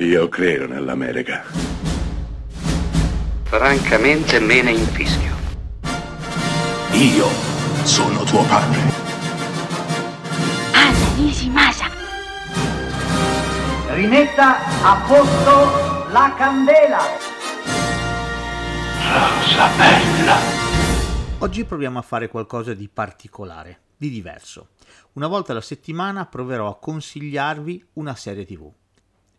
Io credo nell'America. Francamente me ne infischio. Io sono tuo padre. Anna Nishimasa. Rimetta a posto la candela. Rosa bella. Oggi proviamo a fare qualcosa di particolare, di diverso. Una volta alla settimana proverò a consigliarvi una serie tv.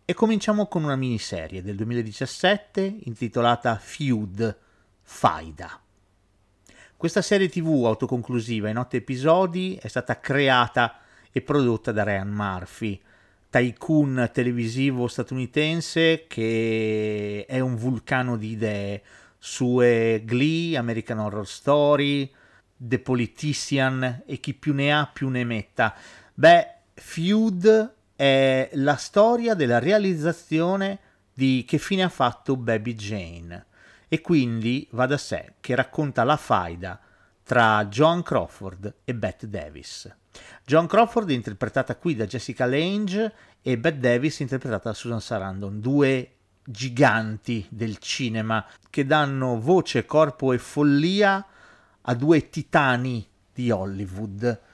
E cominciamo con una miniserie del 2017 intitolata Feud Faida. Questa serie tv autoconclusiva in otto episodi è stata creata e prodotta da Ryan Murphy, tycoon televisivo statunitense che è un vulcano di idee. Sue Glee, American Horror Story, The Politician e chi più ne ha più ne metta. Beh, Feud è la storia della realizzazione di Che fine ha fatto Baby Jane e quindi va da sé che racconta la faida tra Joan Crawford e Bette Davis. Joan Crawford interpretata qui da Jessica Lange e Bette Davis interpretata da Susan Sarandon, due giganti del cinema che danno voce, corpo e follia a due titani di Hollywood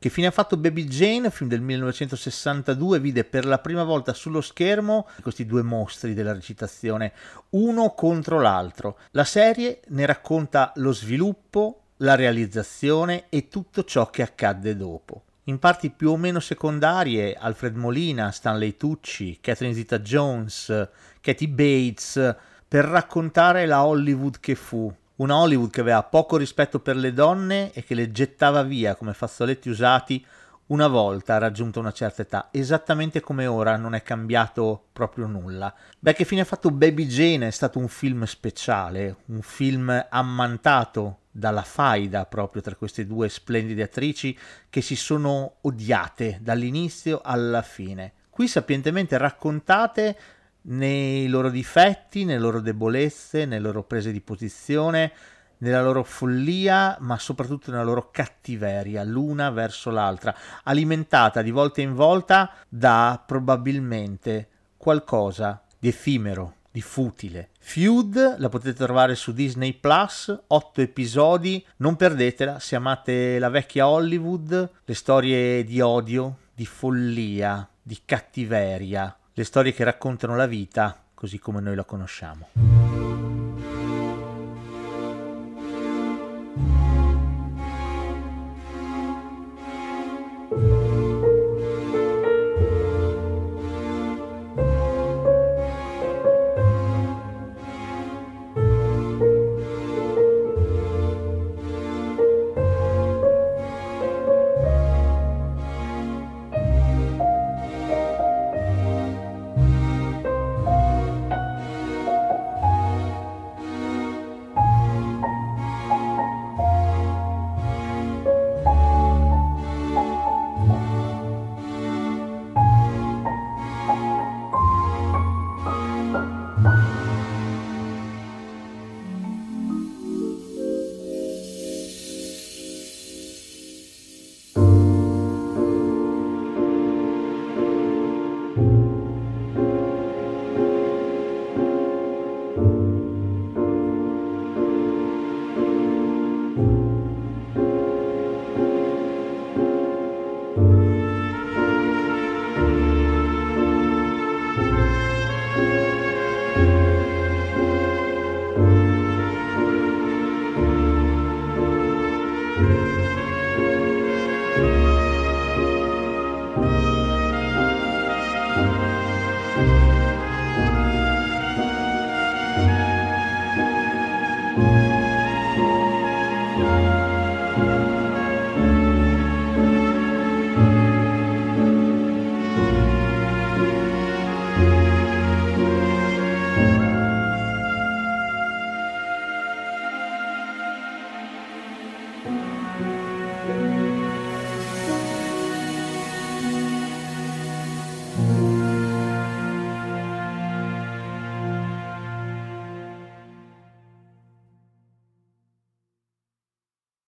che fine ha fatto Baby Jane, film del 1962, vide per la prima volta sullo schermo questi due mostri della recitazione, uno contro l'altro. La serie ne racconta lo sviluppo, la realizzazione e tutto ciò che accadde dopo. In parti più o meno secondarie, Alfred Molina, Stanley Tucci, Catherine Zeta-Jones, Katie Bates, per raccontare la Hollywood che fu, una Hollywood che aveva poco rispetto per le donne e che le gettava via come fazzoletti usati una volta raggiunta una certa età, esattamente come ora non è cambiato proprio nulla. Beh, che fine ha fatto Baby Jane? È stato un film speciale, un film ammantato dalla faida proprio tra queste due splendide attrici che si sono odiate dall'inizio alla fine. Qui sapientemente raccontate nei loro difetti, nelle loro debolezze, nelle loro prese di posizione, nella loro follia, ma soprattutto nella loro cattiveria, l'una verso l'altra, alimentata di volta in volta da probabilmente qualcosa di effimero, di futile. Feud la potete trovare su Disney Plus, 8 episodi, non perdetela se amate la vecchia Hollywood, le storie di odio, di follia, di cattiveria, le storie che raccontano la vita così come noi la conosciamo.